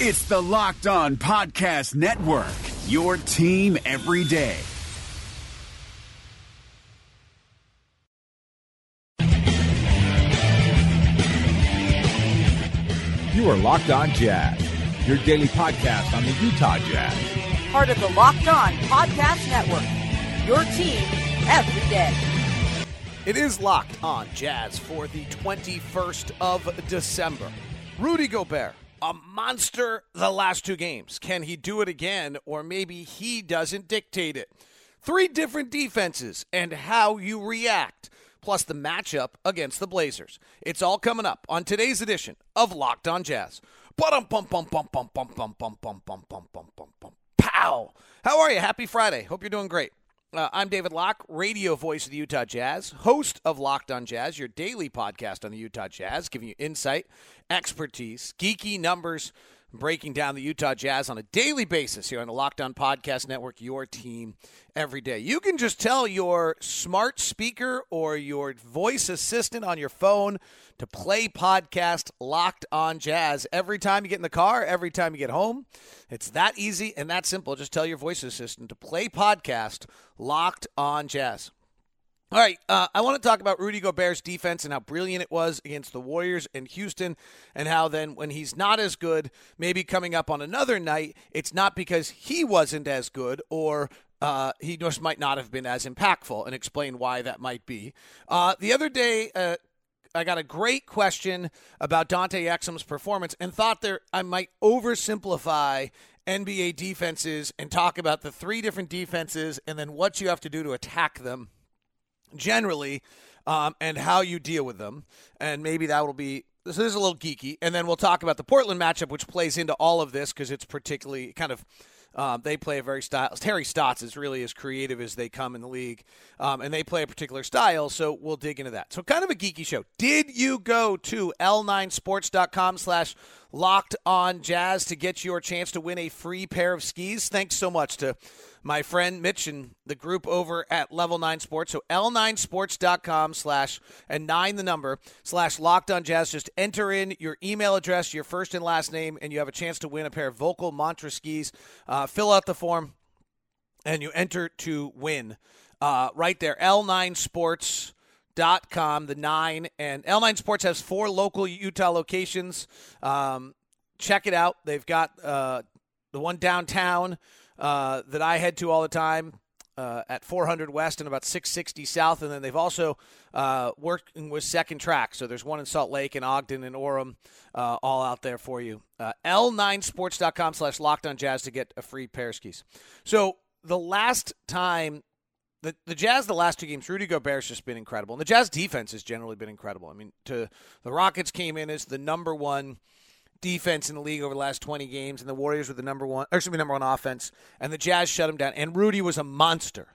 It's the Locked On Podcast Network, your team every day. You are Locked On Jazz, your daily podcast on the Utah Jazz. Part of the Locked On Podcast Network. Your team every day. It is Locked On Jazz for the 21st of December. Rudy Gobert, a monster the last two games. Can he do it again, or maybe he doesn't dictate it? Three different defenses and how you react plus the matchup against the Blazers. It's all coming up on today's edition of Locked On Jazz. Pow! How are you? Happy Friday. Hope you're doing great. Uh, I'm David Locke, radio voice of the Utah Jazz, host of Locked On Jazz, your daily podcast on the Utah Jazz, giving you insight, expertise, geeky numbers, breaking down the Utah Jazz on a daily basis here on the Locked On Podcast Network, your team every day. You can just tell your smart speaker or your voice assistant on your phone to play podcast Locked On Jazz every time you get in the car, every time you get home. It's that easy and that simple. Just tell your voice assistant to play podcast Locked On Jazz. All right, uh, I want to talk about Rudy Gobert's defense and how brilliant it was against the Warriors and Houston, and how then when he's not as good, maybe coming up on another night, it's not because he wasn't as good or uh, he just might not have been as impactful, and explain why that might be. Uh, the other day, uh, I got a great question about Dante Exum's performance, and thought there I might oversimplify NBA defenses and talk about the three different defenses and then what you have to do to attack them generally um, and how you deal with them. And maybe that will be. So this is a little geeky. And then we'll talk about the Portland matchup, which plays into all of this because it's particularly kind of. Um, they play a very style. Terry Stotts is really as creative as they come in the league, um, and they play a particular style. So we'll dig into that. So kind of a geeky show. Did you go to l9sports.com slash locked on jazz to get your chance to win a free pair of skis? Thanks so much to my friend Mitch and the group over at Level 9 Sports. So L9sports.com slash and nine the number slash locked on jazz. Just enter in your email address, your first and last name, and you have a chance to win a pair of Völkl Mantra skis. Uh, fill out the form and you enter to win. Uh, right there, L9 Sports dot com the nine and l9 sports has four local utah locations um, check it out they've got uh, the one downtown uh, that I head to all the time. Uh, at 400 West and about 660 South, and then they've also uh, working with Second Track. So there's one in Salt Lake and Ogden and Orem, uh, all out there for you. Uh, L9sports.com slash locked on jazz to get a free pair of skis. So the last time the, the Jazz, the last two games, Rudy Gobert's just been incredible. And the Jazz defense has generally been incredible. I mean, to the Rockets came in as the number one defense in the league over the last 20 games, and the Warriors were the number one, or excuse me, number one offense, and the Jazz shut them down. And Rudy was a monster.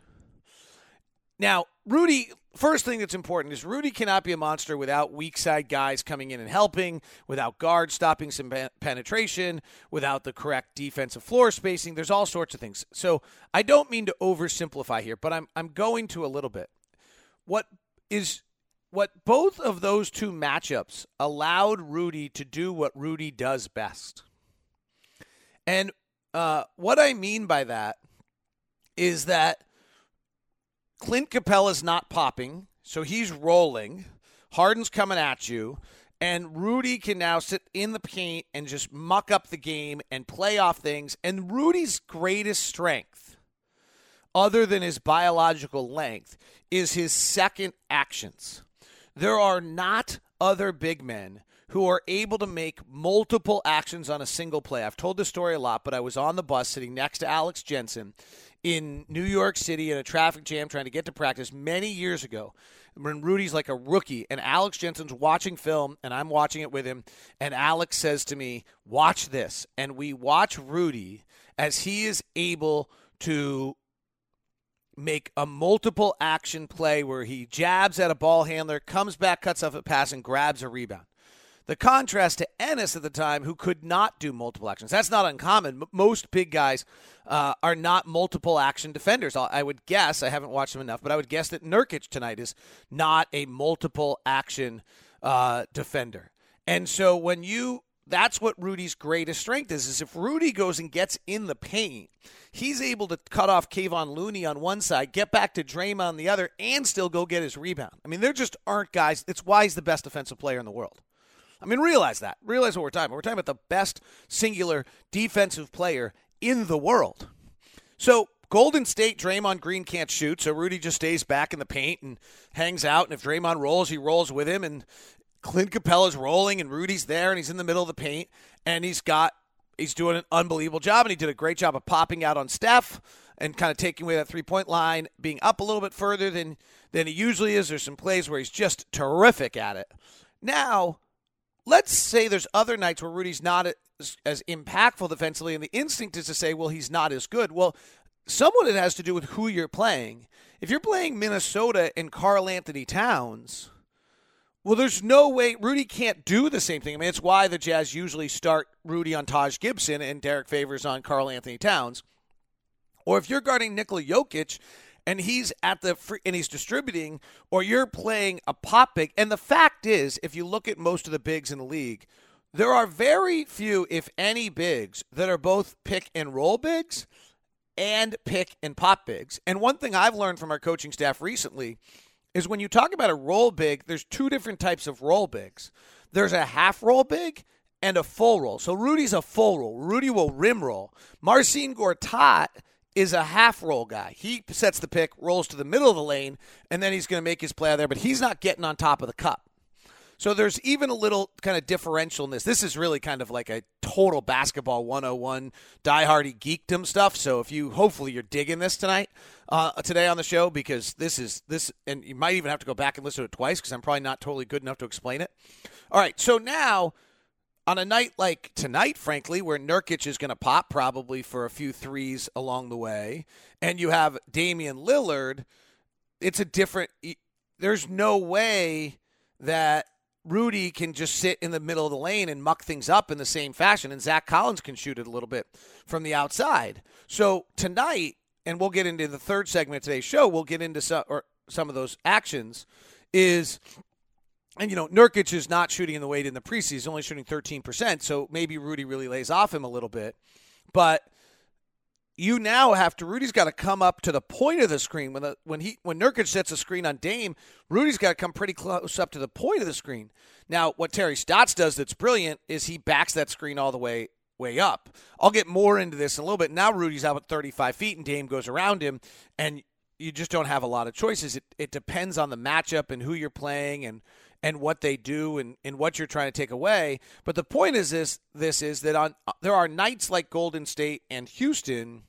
Now, Rudy, first thing that's important is Rudy cannot be a monster without weak side guys coming in and helping, without guards stopping some penetration, without the correct defensive floor spacing. There's all sorts of things. So I don't mean to oversimplify here, but I'm I'm going to a little bit. What is what both of those two matchups allowed Rudy to do what Rudy does best. And uh, what I mean by that is that Clint Capela's not popping, so he's rolling. Harden's coming at you, and Rudy can now sit in the paint and just muck up the game and play off things. And Rudy's greatest strength, other than his biological length, is his second actions. There are not other big men who are able to make multiple actions on a single play. I've told this story a lot, but I was on the bus sitting next to Alex Jensen in New York City in a traffic jam trying to get to practice many years ago when Rudy's like a rookie and Alex Jensen's watching film and I'm watching it with him and Alex says to me, "Watch this." And we watch Rudy as he is able to make a multiple action play where he jabs at a ball handler, comes back, cuts off a pass, and grabs a rebound. The contrast to Enes at the time, who could not do multiple actions. That's not uncommon. Most big guys uh, are not multiple action defenders. I would guess, I haven't watched them enough, but I would guess that Nurkic tonight is not a multiple action uh, defender. And so when you that's what Rudy's greatest strength is. Is if Rudy goes and gets in the paint, he's able to cut off Kevon Looney on one side, get back to Draymond on the other, and still go get his rebound. I mean, there just aren't guys. It's why he's the best defensive player in the world. I mean, realize that. Realize what we're talking about. We're talking about the best singular defensive player in the world. So Golden State, Draymond Green can't shoot, so Rudy just stays back in the paint and hangs out. And if Draymond rolls, he rolls with him. And Clint Capela's rolling, and Rudy's there, and he's in the middle of the paint, and he's got he's doing an unbelievable job, and he did a great job of popping out on Steph and kind of taking away that three point line, being up a little bit further than than he usually is. There's some plays where he's just terrific at it. Now, let's say there's other nights where Rudy's not as, as impactful defensively, and the instinct is to say, well, he's not as good. Well, somewhat it has to do with who you're playing. If you're playing Minnesota and Karl-Anthony Towns, well, there's no way Rudy can't do the same thing. I mean, it's why the Jazz usually start Rudy on Taj Gibson and Derrick Favors on Karl-Anthony Towns. Or if you're guarding Nikola Jokic and he's at the free, and he's distributing, or you're playing a pop big. And the fact is, if you look at most of the bigs in the league, there are very few, if any, bigs that are both pick and roll bigs and pick and pop bigs. And one thing I've learned from our coaching staff recently is when you talk about a roll big, there's two different types of roll bigs. There's a half roll big and a full roll. So Rudy's a full roll. Rudy will rim roll. Marcin Gortat is a half roll guy. He sets the pick, rolls to the middle of the lane, and then he's going to make his play out there, but he's not getting on top of the cup. So there's even a little kind of differential in this. This is really kind of like a total basketball 101 diehardy geekdom stuff. So if you hopefully you're digging this tonight, uh, today on the show because this is this, and you might even have to go back and listen to it twice because I'm probably not totally good enough to explain it. All right, so now on a night like tonight, frankly, where Nurkic is going to pop probably for a few threes along the way, and you have Damian Lillard, it's a different. There's no way that Rudy can just sit in the middle of the lane and muck things up in the same fashion, and Zach Collins can shoot it a little bit from the outside. So tonight, and we'll get into the third segment of today's show. We'll get into some or some of those actions. Is and you know Nurkic is not shooting in the weight in the preseason, only shooting 13%. So maybe Rudy really lays off him a little bit, but you now have to. Rudy's got to come up to the point of the screen when the when he when Nurkic sets a screen on Dame. Rudy's got to come pretty close up to the point of the screen. Now, what Terry Stotts does that's brilliant is he backs that screen all the way way up. I'll get more into this in a little bit. Now Rudy's out at 35 feet and Dame goes around him, and you just don't have a lot of choices. It, it depends on the matchup and who you're playing and and what they do and, and what you're trying to take away. But the point is this this is that on uh, there are nights like Golden State and Houston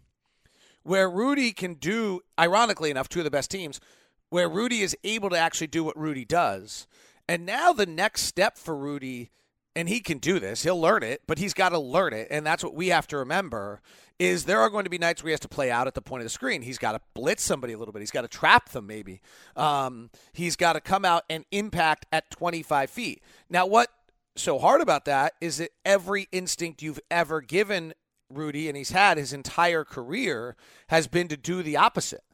where Rudy can do ironically enough two of the best teams where Rudy is able to actually do what Rudy does. And now the next step for Rudy and he can do this. He'll learn it, but he's got to learn it, and that's what we have to remember. Is there are going to be nights where he has to play out at the point of the screen. He's got to blitz somebody a little bit. He's got to trap them, maybe. Um, he's got to come out and impact at 25 feet. Now, what so hard about that is that every instinct you've ever given Rudy, and he's had his entire career, has been to do the opposite.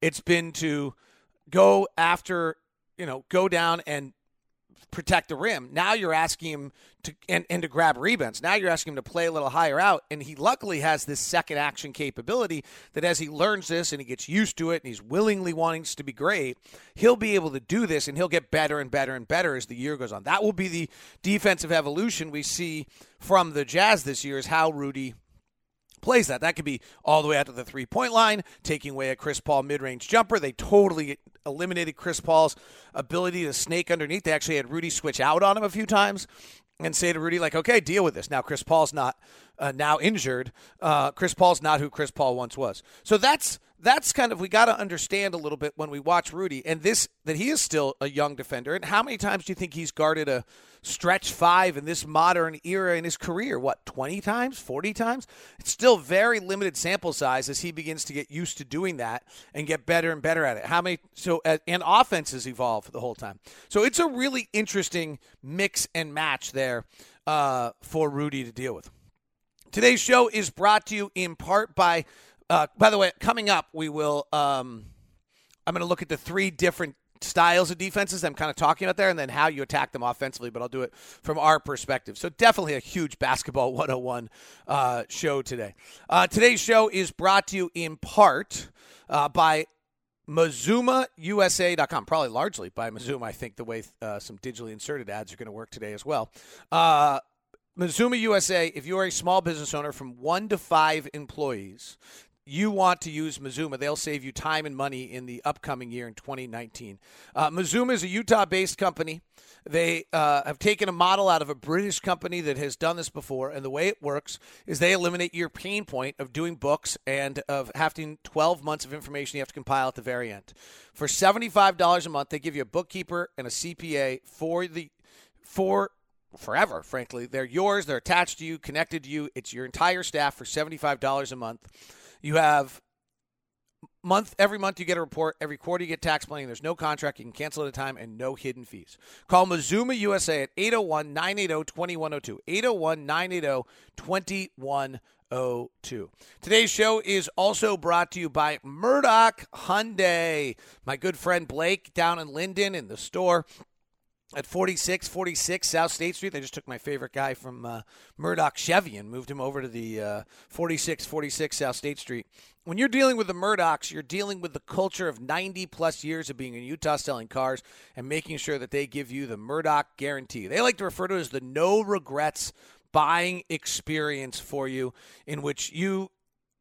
It's been to go after, you know, go down and protect the rim. Now you're asking him to and, and to grab rebounds. Now you're asking him to play a little higher out, and he luckily has this second action capability that as he learns this and he gets used to it, and he's willingly wanting to be great, he'll be able to do this, and he'll get better and better and better as the year goes on. That will be the defensive evolution we see from the Jazz this year. Is how Rudy plays that. That could be all the way out to the three point line, taking away a Chris Paul mid range jumper. They totally eliminated Chris Paul's ability to snake underneath. They actually had Rudy switch out on him a few times and say to Rudy, like, okay, deal with this. Now, Chris Paul's not uh, now injured. Uh, Chris Paul's not who Chris Paul once was. So that's that's kind of we got to understand a little bit when we watch Rudy and this that he is still a young defender. And how many times do you think he's guarded a stretch five in this modern era in his career? What twenty times, forty times? It's still very limited sample size as he begins to get used to doing that and get better and better at it. How many? So uh, and offenses evolve the whole time. So it's a really interesting mix and match there uh, for Rudy to deal with. Today's show is brought to you in part by uh, by the way, coming up, we will. Um, I'm going to look at the three different styles of defenses I'm kind of talking about there, and then how you attack them offensively. But I'll do it from our perspective. So definitely a huge basketball 101 uh, show today. Uh, today's show is brought to you in part uh, by MazumaUSA.com, probably largely by Mazuma. I think the way uh, some digitally inserted ads are going to work today as well. Uh, Mazuma USA, if you are a small business owner from one to five employees, you want to use Mazuma. They'll save you time and money in the upcoming year in 2019. Uh, Mazuma is a Utah based company. They uh, have taken a model out of a British company that has done this before, and the way it works is they eliminate your pain point of doing books and of having 12 months of information you have to compile at the very end. For $75 a month, they give you a bookkeeper and a CPA for the for forever, frankly. They're yours, they're attached to you, connected to you. It's your entire staff for $75 a month. You have month every month you get a report every quarter you get tax planning there's no contract you can cancel at a time and no hidden fees. Call mazuma usa at 801-980-2102 801-980-2102 today's show is also brought to you by murdock hyundai. My good friend blake down in linden in the store at 4646 South State Street. They just took my favorite guy from uh, Murdock Chevy and moved him over to the uh, 4646 South State Street. When you're dealing with the Murdocks, you're dealing with the culture of 90 plus years of being in Utah selling cars and making sure that they give you the Murdock guarantee. They like to refer to it as the no regrets buying experience for you, in which you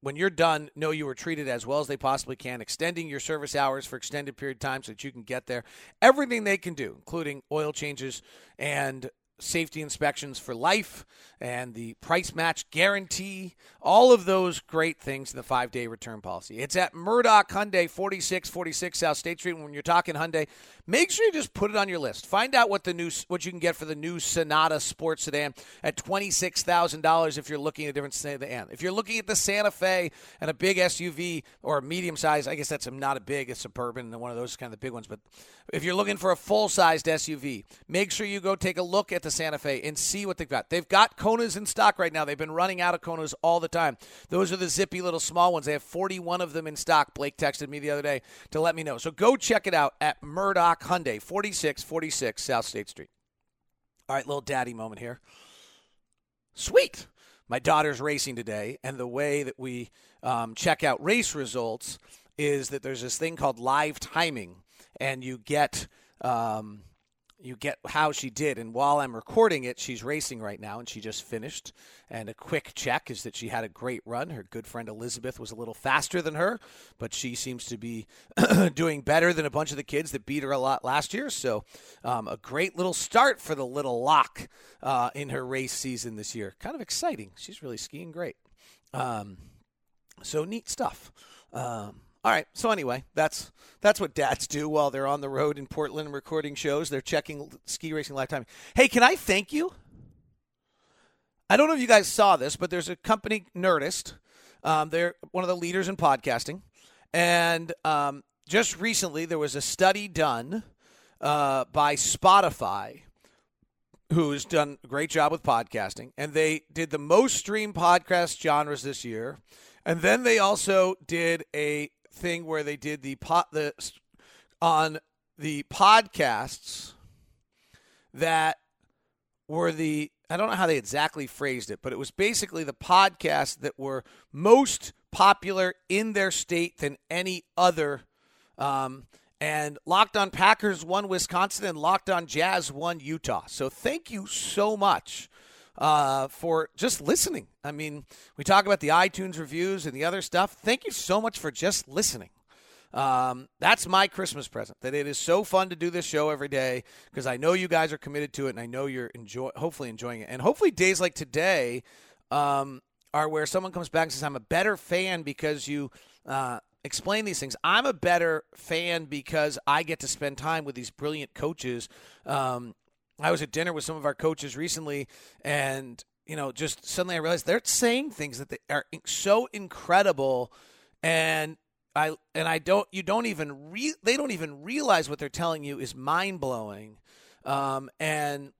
when you're done, know you were treated as well as they possibly can, extending your service hours for extended period of time so that you can get there. Everything they can do, including oil changes and safety inspections for life and the price match guarantee, all of those great things in the five day return policy. It's at Murdock Hyundai, 4646 South State Street. When you're talking Hyundai, make sure you just put it on your list. Find out what the new what you can get for the new Sonata Sports Sedan at $26,000 if you're looking at a different sedan. If you're looking at the Santa Fe and a big SUV or a medium size, I guess that's not a big, a suburban, one of those kind of the big ones. But if you're looking for a full sized SUV, make sure you go take a look at the Santa Fe and see what they've got. They've got Konas in stock right now. They've been running out of Konas all the time. Those are the zippy little small ones. They have 41 of them in stock. Blake texted me the other day to let me know. So go check it out at Murdock Hyundai, 4646 South State Street. All right, little daddy moment here. Sweet. My daughter's racing today, and the way that we um, check out race results is that there's this thing called live timing, and you get. Um, you get how she did. And while I'm recording it, she's racing right now, and she just finished. And a quick check is that she had a great run. Her good friend Elizabeth was a little faster than her, but she seems to be doing better than a bunch of the kids that beat her a lot last year. So, um, a great little start for the little lock uh, in her race season this year. Kind of exciting. She's really skiing great. Um, so neat stuff. Um, all right. So anyway, that's that's what dads do while they're on the road in Portland and recording shows. They're checking ski racing lifetime. Hey, can I thank you? I don't know if you guys saw this, but there's a company, Nerdist. Um, they're one of the leaders in podcasting, and um, just recently there was a study done uh, by Spotify, who's done a great job with podcasting, and they did the most streamed podcast genres this year. And then they also did a thing where they did the pot the on the podcasts that were the I don't know how they exactly phrased it, but it was basically the podcasts that were most popular in their state than any other. Um, and Locked On Packers won Wisconsin, and Locked On Jazz won Utah. So thank you so much uh, for just listening. I mean, we talk about the iTunes reviews and the other stuff. Thank you so much for just listening. Um, that's my Christmas present. That it is so fun to do this show every day because I know you guys are committed to it, and I know you're enjoy, hopefully enjoying it. And hopefully, days like today um, are where someone comes back and says, "I'm a better fan because you." Uh, explain these things. I'm a better fan because I get to spend time with these brilliant coaches um, I was at dinner with some of our coaches recently, and you know, just suddenly I realized they're saying things that they are so incredible, and I and I don't you don't even re, they don't even realize what they're telling you is mind blowing, um, and.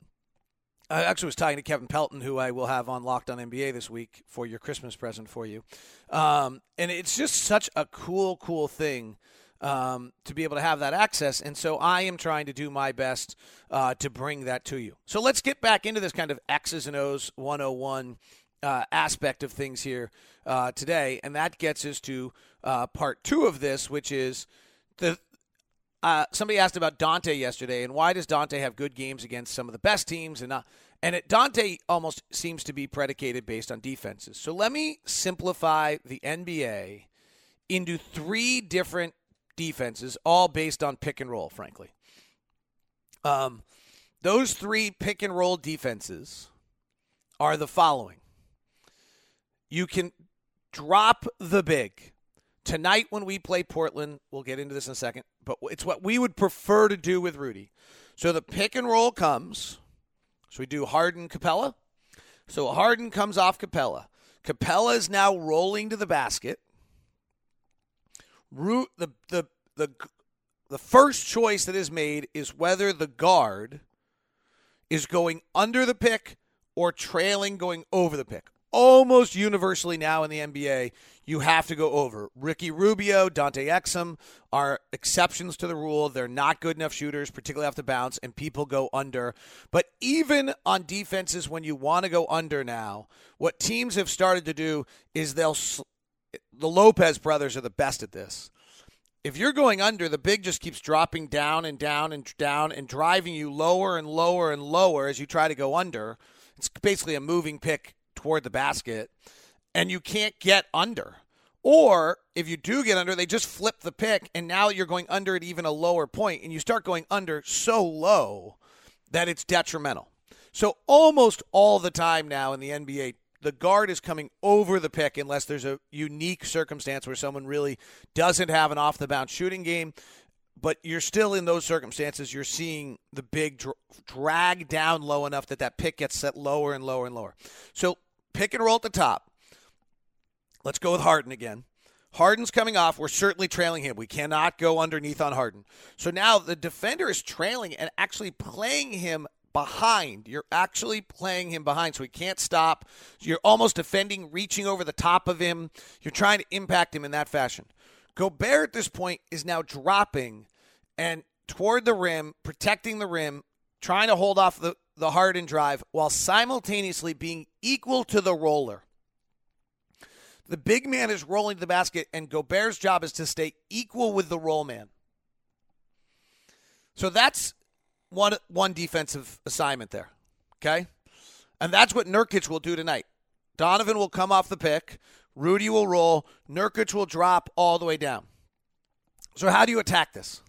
I actually was talking to Kevin Pelton, who I will have on Locked on NBA this week for your Christmas present for you. Um, and it's just such a cool, cool thing um, to be able to have that access. And so I am trying to do my best uh, to bring that to you. So let's get back into this kind of X's and O's 101 uh, aspect of things here uh, today. And that gets us to uh, part two of this, which is the. Uh, somebody asked about Dante yesterday, and why does Dante have good games against some of the best teams and not? And it, Dante almost seems to be predicated based on defenses. So let me simplify the NBA into three different defenses, all based on pick and roll, frankly. Um, those three pick and roll defenses are the following you can drop the big. Tonight, when we play Portland, we'll get into this in a second, but it's what we would prefer to do with Rudy. So the pick and roll comes. So we do Harden Capela. So Harden comes off Capela. Capela is now rolling to the basket. Root the the the the first choice that is made is whether the guard is going under the pick or trailing going over the pick. Almost universally now in the NBA, you have to go over. Ricky Rubio, Dante Exum are exceptions to the rule. They're not good enough shooters, particularly off the bounce, and people go under. But even on defenses, when you want to go under now, what teams have started to do is they'll. The Lopez brothers are the best at this if you're going under, the big just keeps dropping down and down and down and driving you lower and lower and lower as you try to go under. It's basically a moving pick toward the basket, and you can't get under. Or if you do get under, they just flip the pick, and now you're going under at even a lower point, and you start going under so low that it's detrimental. So almost all the time now in the NBA, the guard is coming over the pick unless there's a unique circumstance where someone really doesn't have an off the bounce shooting game. But you're still in those circumstances. You're seeing the big dr- drag down low enough that that pick gets set lower and lower and lower. So pick and roll at the top. Let's go with Harden again. Harden's coming off. We're certainly trailing him. We cannot go underneath on Harden. So now the defender is trailing and actually playing him behind. You're actually playing him behind, so he can't stop. You're almost defending, reaching over the top of him. You're trying to impact him in that fashion. Gobert at this point is now dropping and toward the rim, protecting the rim, trying to hold off the, the Harden drive while simultaneously being equal to the roller. The big man is rolling to the basket, and Gobert's job is to stay equal with the roll man. So that's one one defensive assignment there. Okay? And that's what Nurkic will do tonight. Donovan will come off the pick, Rudy will roll, Nurkic will drop all the way down. So how do you attack this?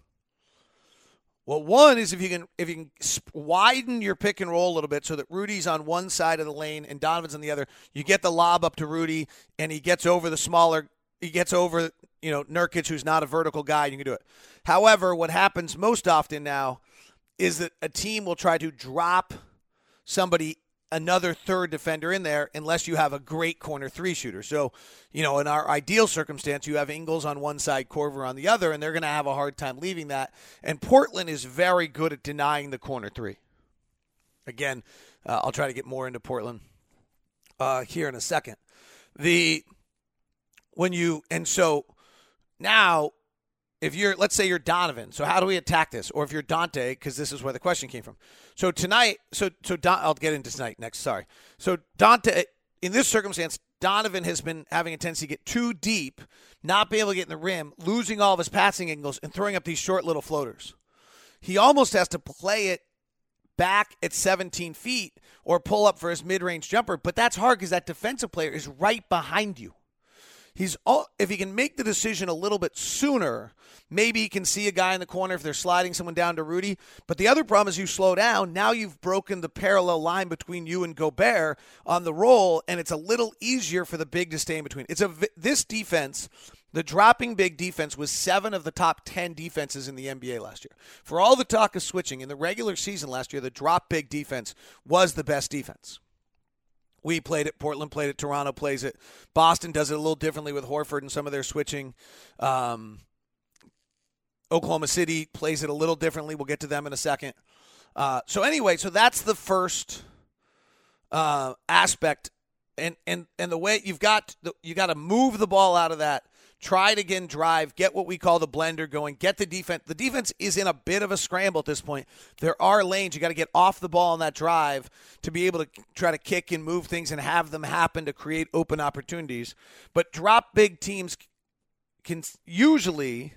Well, one is if you can if you can widen your pick and roll a little bit so that Rudy's on one side of the lane and Donovan's on the other. You get the lob up to Rudy and he gets over the smaller he gets over, you know, Nurkic who's not a vertical guy, you can do it. However, what happens most often now is that a team will try to drop somebody another third defender in there unless you have a great corner three shooter. So, you know, in our ideal circumstance, you have Ingles on one side, Korver on the other, and they're going to have a hard time leaving that. And Portland is very good at denying the corner three. Again, uh, I'll try to get more into Portland uh, here in a second. The when you and so now if you're let's say you're Donovan, so how do we attack this? Or if you're Dante, because this is where the question came from. So tonight, so so Don, I'll get into tonight next. Sorry. So Dante, in this circumstance, Donovan has been having a tendency to get too deep, not being able to get in the rim, losing all of his passing angles, and throwing up these short little floaters. He almost has to play it back at 17 feet or pull up for his mid-range jumper, but that's hard because that defensive player is right behind you. He's all, if he can make the decision a little bit sooner, maybe he can see a guy in the corner if they're sliding someone down to Rudy. But the other problem is you slow down. Now you've broken the parallel line between you and Gobert on the roll, and it's a little easier for the big to stay in between. It's a this defense. The dropping big defense was seven of the top 10 defenses in the NBA last year. For all the talk of switching, in the regular season last year, the drop big defense was the best defense. We played it. Portland played it. Toronto plays it. Boston does it a little differently with Horford and some of their switching. Um, Oklahoma City plays it a little differently. We'll get to them in a second. Uh, so anyway, so that's the first uh, aspect, and and and the way you've got the, you got to move the ball out of that try it again drive, get what we call the blender going, get the defense. The defense is in a bit of a scramble at this point. There are lanes. You got to get off the ball on that drive to be able to try to kick and move things and have them happen to create open opportunities. But drop big teams can usually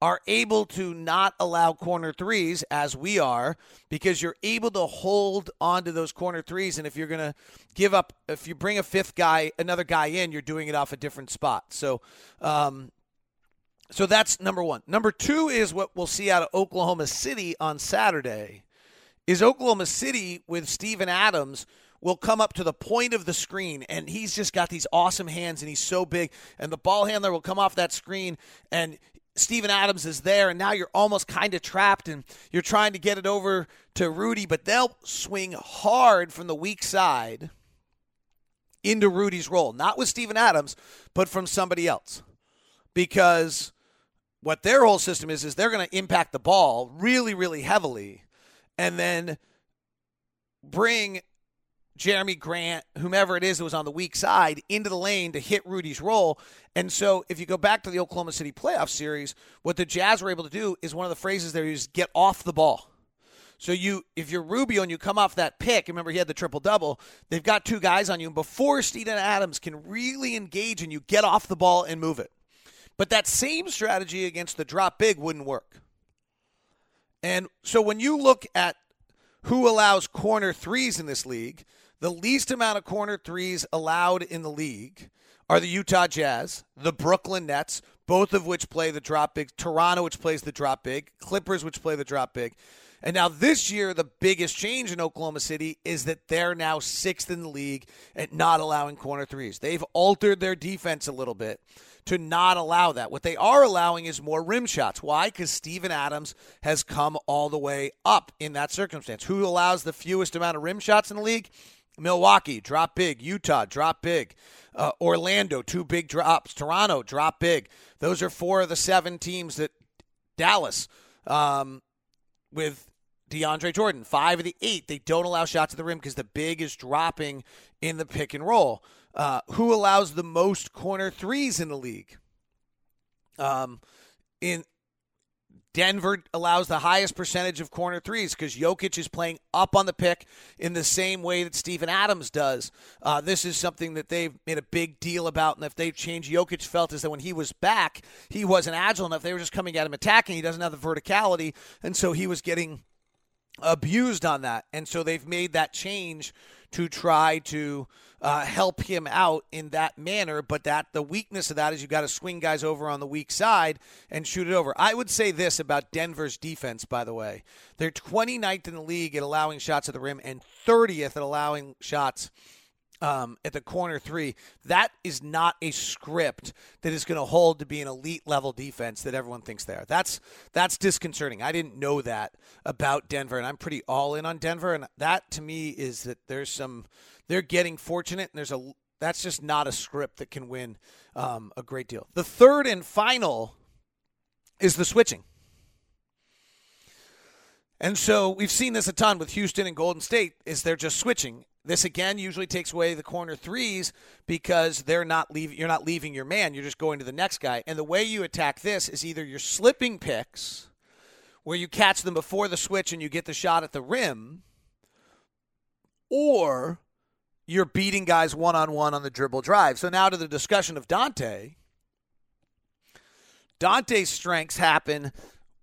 are able to not allow corner threes as we are because you're able to hold onto those corner threes. And if you're going to give up if you bring a fifth guy another guy in you're doing it off a different spot. So um, so that's number one. Number two is what we'll see out of oklahoma city on saturday is oklahoma city with steven adams will come up to the point of the screen and he's just got these awesome hands and he's so big and the ball handler will come off that screen and Steven Adams is there, and now you're almost kind of trapped, and you're trying to get it over to Rudy, but they'll swing hard from the weak side into Rudy's role, not with Steven Adams, but from somebody else, because what their whole system is is they're going to impact the ball really, really heavily, and then bring Jerami Grant, whomever it is that was on the weak side, into the lane to hit Rudy's roll. And so if you go back to the Oklahoma City playoff series, what the Jazz were able to do is one of the phrases there is get off the ball. So you, if you're Rubio and you come off that pick, remember he had the triple double. They've got two guys on you, and before Steven Adams can really engage and you get off the ball and move it. But that same strategy against the drop big wouldn't work. And so when you look at who allows corner threes in this league, the least amount of corner threes allowed in the league are the Utah Jazz, the Brooklyn Nets, both of which play the drop big, Toronto, which plays the drop big, Clippers, which play the drop big. And now this year, the biggest change in Oklahoma City is that they're now sixth in the league at not allowing corner threes. They've altered their defense a little bit to not allow that. What they are allowing is more rim shots. Why? Because Steven Adams has come all the way up in that circumstance. Who allows the fewest amount of rim shots in the league? Milwaukee, drop big. Utah, drop big. Uh, Orlando, two big drops. Toronto, drop big. Those are four of the seven teams that Dallas, um, with DeAndre Jordan, five of the eight, they don't allow shots at the rim because the big is dropping in the pick and roll. Uh, who allows the most corner threes in the league? Um, in Denver allows the highest percentage of corner threes because Jokic is playing up on the pick in the same way that Steven Adams does. Uh, this is something that they've made a big deal about, and if they've changed, Jokic felt is that when he was back, he wasn't agile enough. They were just coming at him attacking. He doesn't have the verticality, and so he was getting abused on that. And so they've made that change to try to uh, help him out in that manner. But that the weakness of that is you got to swing guys over on the weak side and shoot it over. I would say this about Denver's defense, by the way. They're 29th in the league at allowing shots at the rim and 30th at allowing shots um, at the corner three. That is not a script that is going to hold to be an elite level defense that everyone thinks they are. That's that's disconcerting. I didn't know that about Denver, and I'm pretty all in on Denver. And that to me is that there's some they're getting fortunate, and there's a that's just not a script that can win um, a great deal. The third and final is the switching. And so we've seen this a ton with Houston and Golden State is they're just switching. This again usually takes away the corner threes because they're not leaving you're not leaving your man, you're just going to the next guy. And the way you attack this is either you're slipping picks where you catch them before the switch and you get the shot at the rim or you're beating guys one on one on the dribble drive. So now to the discussion of Dante. Dante's strengths happen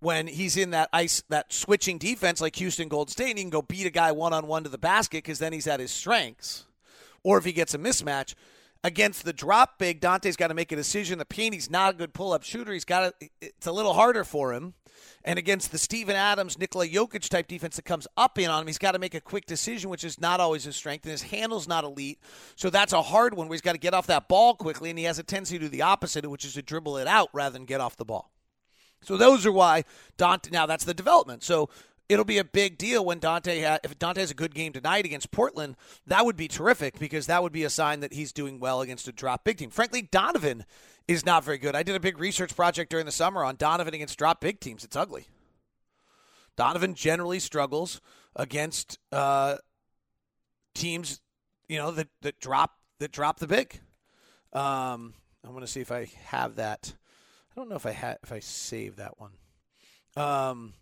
when he's in that ice that switching defense like Houston Gold State, and he can go beat a guy one on one to the basket because then he's at his strengths. Or if he gets a mismatch against the drop big, Dante's got to make a decision. The paint, he's not a good pull up shooter. He's got it's a little harder for him. And against the Steven Adams, Nikola Jokic type defense that comes up in on him, he's got to make a quick decision, which is not always his strength. And his handle's not elite. So that's a hard one where he's got to get off that ball quickly. And he has a tendency to do the opposite, which is to dribble it out rather than get off the ball. So those are why Dante. Now that's the development. So it'll be a big deal when Dante ha- if Dante has a good game tonight against Portland. That would be terrific because that would be a sign that he's doing well against a drop big team. Frankly, Donovan is not very good. I did a big research project during the summer on Donovan against drop big teams. It's ugly. Donovan generally struggles against uh, teams, you know, that, that drop that drop the big. Um, I'm going to see if I have that. I don't know if I had if I saved that one. Um,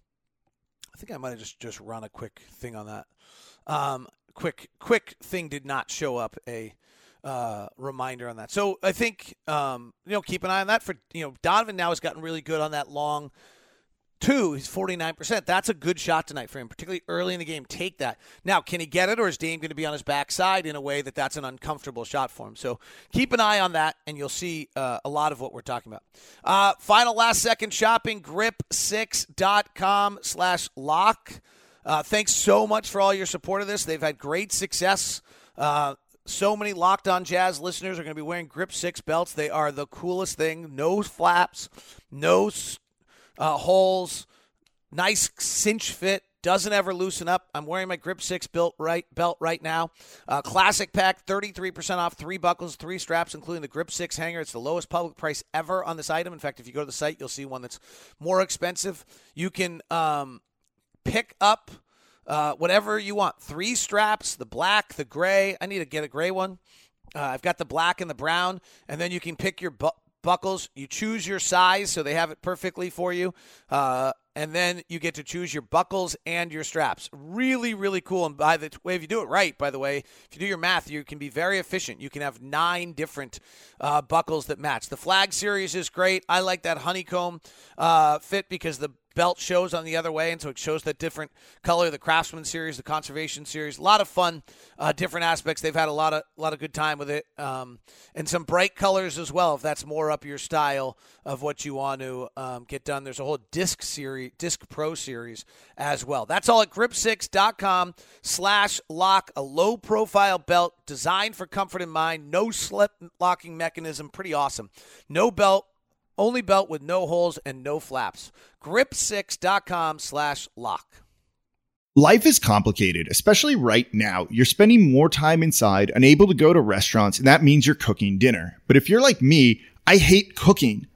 I think I might have just just run a quick thing on that. Um, quick quick thing did not show up a uh, reminder on that. So I think um, you know keep an eye on that for you know Donovan now has gotten really good on that long two. He's forty nine percent. That's a good shot tonight for him, particularly early in the game. Take that now. Can he get it, or is Dame going to be on his backside in a way that that's an uncomfortable shot for him? So keep an eye on that, and you'll see uh, a lot of what we're talking about. Uh, final last second shopping grip6.com slash lock. Uh, thanks so much for all your support of this. They've had great success. Uh, so many Locked On Jazz listeners are going to be wearing Grip 6 belts. They are the coolest thing. No flaps, no uh, holes, nice cinch fit. Doesn't ever loosen up. I'm wearing my Grip 6 belt right, belt right now. Uh, classic pack, 33% off, three buckles, three straps, including the Grip 6 hanger. It's the lowest public price ever on this item. In fact, if you go to the site, you'll see one that's more expensive. You can um, pick up uh, whatever you want. Three straps, the black, the gray. I need to get a gray one. Uh, I've got the black and the brown, and then you can pick your bu- buckles. You choose your size, so they have it perfectly for you. Uh, and then you get to choose your buckles and your straps. Really, really cool. And by the way, if you do it right, by the way, if you do your math, you can be very efficient. You can have nine different uh, buckles that match. The flag series is great. I like that honeycomb uh, fit because the belt shows on the other way, and so it shows that different color. The Craftsman series, the Conservation series, a lot of fun, uh, different aspects. They've had a lot of a lot of good time with it, um, and some bright colors as well. If that's more up your style of what you want to um, get done, there's a whole disc series, disc pro series as well. That's all at grip6.com slash lock. A low profile belt designed for comfort in mind. No slip locking mechanism. Pretty awesome. No belt only belt with no holes and no flaps. Grip6.com slash lock. Life is complicated, especially right now. You're spending more time inside, unable to go to restaurants, and that means you're cooking dinner. But if you're like me, I hate cooking.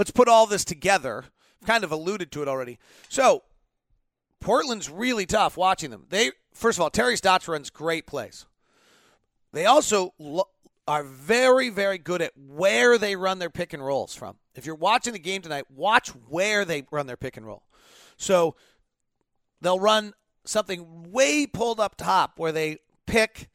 let's put all this together. I've kind of alluded to it already. So, Portland's really tough watching them. They first of all, Terry Stotts runs great plays. They also lo- are very, very good at where they run their pick and rolls from. If you're watching the game tonight, watch where they run their pick and roll. So they'll run something way pulled up top where they pick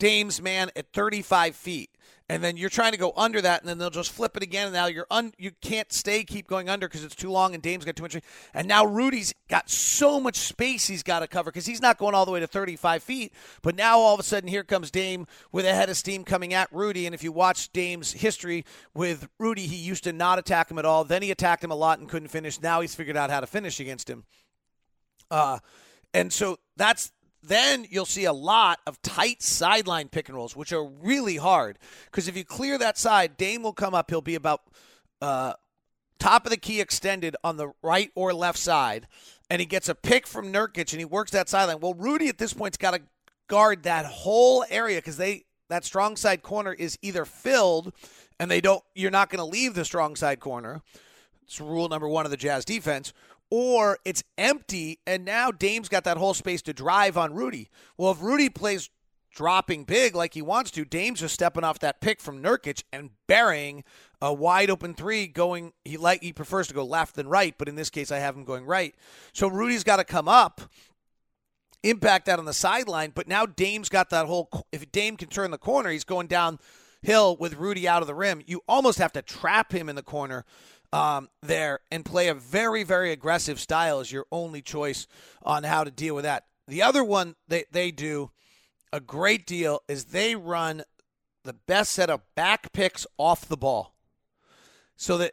Dame's man at 35 feet and then you're trying to go under that, and then they'll just flip it again, and now you're un- you can't stay keep going under because it's too long, and Dame's got too much. And now Rudy's got so much space he's got to cover because he's not going all the way to 35 feet. But now all of a sudden, here comes Dame with a head of steam coming at Rudy. And if you watch Dame's history with Rudy, he used to not attack him at all. Then he attacked him a lot and couldn't finish. Now he's figured out how to finish against him. Uh, and so that's then you'll see a lot of tight sideline pick and rolls, which are really hard. Because if you clear that side, Dame will come up. He'll be about uh, top of the key extended on the right or left side. And he gets a pick from Nurkic and he works that sideline. Well, Rudy at this point's got to guard that whole area because they that strong side corner is either filled and they don't you're not going to leave the strong side corner. It's rule number one of the Jazz defense or it's empty and now Dame's got that whole space to drive on Rudy. Well, if Rudy plays dropping big like he wants to, Dame's just stepping off that pick from Nurkic and burying a wide open three going he like he prefers to go left than right, but in this case I have him going right. So Rudy's got to come up impact that on the sideline. But now Dame's got that whole. If Dame can turn the corner, he's going downhill with Rudy out of the rim. You almost have to trap him in the corner um, there and play a very, very aggressive style is your only choice on how to deal with that. The other one they, they do a great deal is they run the best set of back picks off the ball so that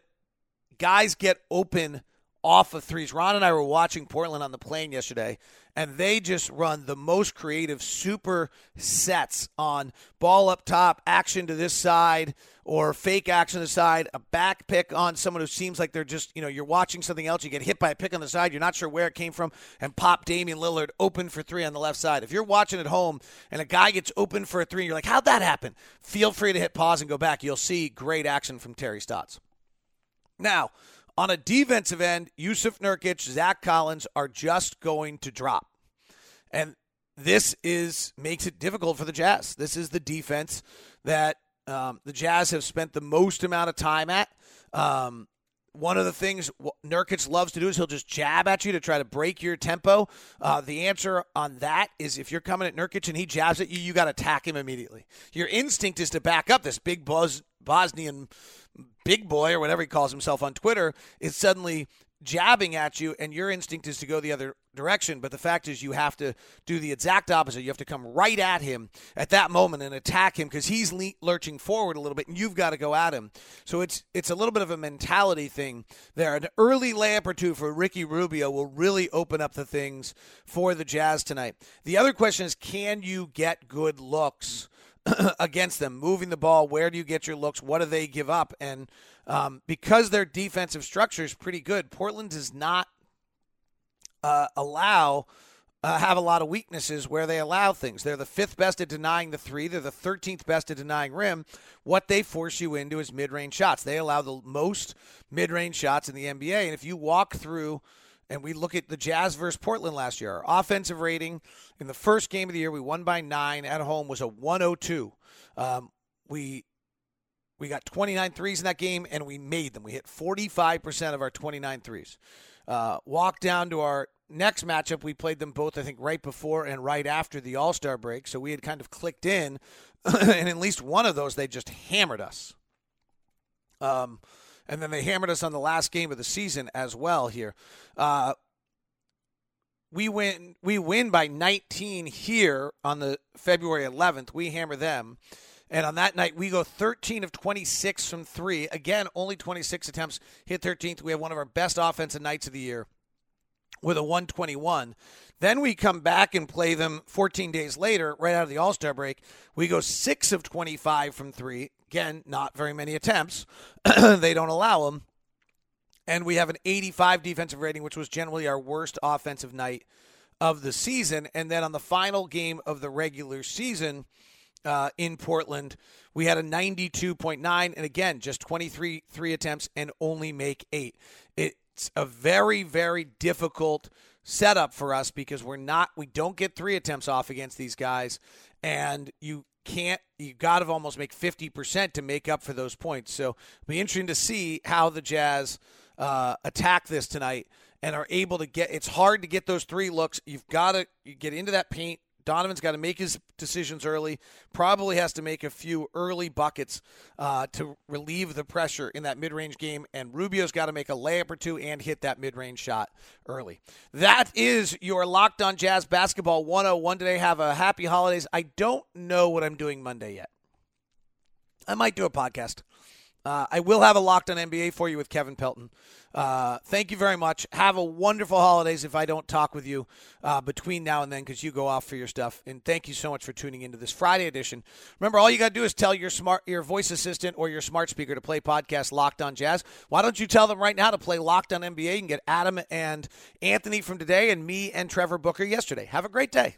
guys get open off of threes. Ron and I were watching Portland on the plane yesterday, and they just run the most creative super sets on ball up top, action to this side, or fake action to the side, a back pick on someone who seems like they're just, you know, you're watching something else, you get hit by a pick on the side, you're not sure where it came from, and pop Damian Lillard open for three on the left side. If you're watching at home and a guy gets open for a three, and you're like, how'd that happen? Feel free to hit pause and go back. You'll see great action from Terry Stotts. Now, on a defensive end, Jusuf Nurkic, Zach Collins are just going to drop. And this is makes it difficult for the Jazz. This is the defense that um, the Jazz have spent the most amount of time at. Um, one of the things Nurkic loves to do is he'll just jab at you to try to break your tempo. Uh, the answer on that is if you're coming at Nurkic and he jabs at you, you got to attack him immediately. Your instinct is to back up this big Bos- Bosnian big boy or whatever he calls himself on Twitter is suddenly jabbing at you and your instinct is to go the other direction. But the fact is you have to do the exact opposite. You have to come right at him at that moment and attack him because he's le- lurching forward a little bit and you've got to go at him. So it's it's a little bit of a mentality thing there. An early layup or two for Ricky Rubio will really open up the things for the Jazz tonight. The other question is can you get good looks against them, moving the ball. Where do you get your looks? What do they give up? And um, because their defensive structure is pretty good, Portland does not uh, allow. Uh, have a lot of weaknesses where they allow things. They're the fifth best at denying the three. They're the 13th best at denying rim. What they force you into is mid range shots. They allow the most mid range shots in the NBA. And if you walk through and we look at the Jazz versus Portland last year. Our offensive rating in the first game of the year, we won by nine at home, was a 102. Um, we we got 29 threes in that game, and we made them. We hit 45% of our 29 threes. Uh, walk down to our next matchup. We played them both, I think, right before and right after the All Star break. So we had kind of clicked in, and at least one of those, they just hammered us. Um, and then they hammered us on the last game of the season as well. Here, uh, we win. We win by 19 here on the February 11th. We hammer them. And on that night, we go 13 of 26 from three. Again, only 26 attempts, hit 13th. We have one of our best offensive nights of the year with a 121. Then we come back and play them 14 days later, right out of the All Star break. We go 6 of 25 from three. Again, not very many attempts. they don't allow them. And we have an 85 defensive rating, which was generally our worst offensive night of the season. And then on the final game of the regular season uh, in Portland, we had a 92.9. And again, just 23 three attempts and only make eight. It's a very, very difficult setup for us because we're not, we don't get three attempts off against these guys. And you can't you got to almost make 50% to make up for those points. So it'll be interesting to see how the jazz uh, attack this tonight and are able to get it's hard to get those three looks. You've got to you get into that paint Donovan's got to make his decisions early. Probably has to make a few early buckets uh, to relieve the pressure in that mid-range game. And Rubio's got to make a layup or two and hit that mid-range shot early. That is your Locked On Jazz Basketball 101 today. Have a happy holidays. I don't know what I'm doing Monday yet. I might do a podcast. Uh, I will have a Locked On NBA for you with Kevin Pelton. Uh, thank you very much. Have a wonderful holidays if I don't talk with you uh, between now and then because you go off for your stuff. And thank you so much for tuning into this Friday edition. Remember, all you got to do is tell your smart, your voice assistant or your smart speaker to play podcast Locked On Jazz. Why don't you tell them right now to play Locked On NBA and get Adam and Anthony from today and me and Trevor Booker yesterday. Have a great day.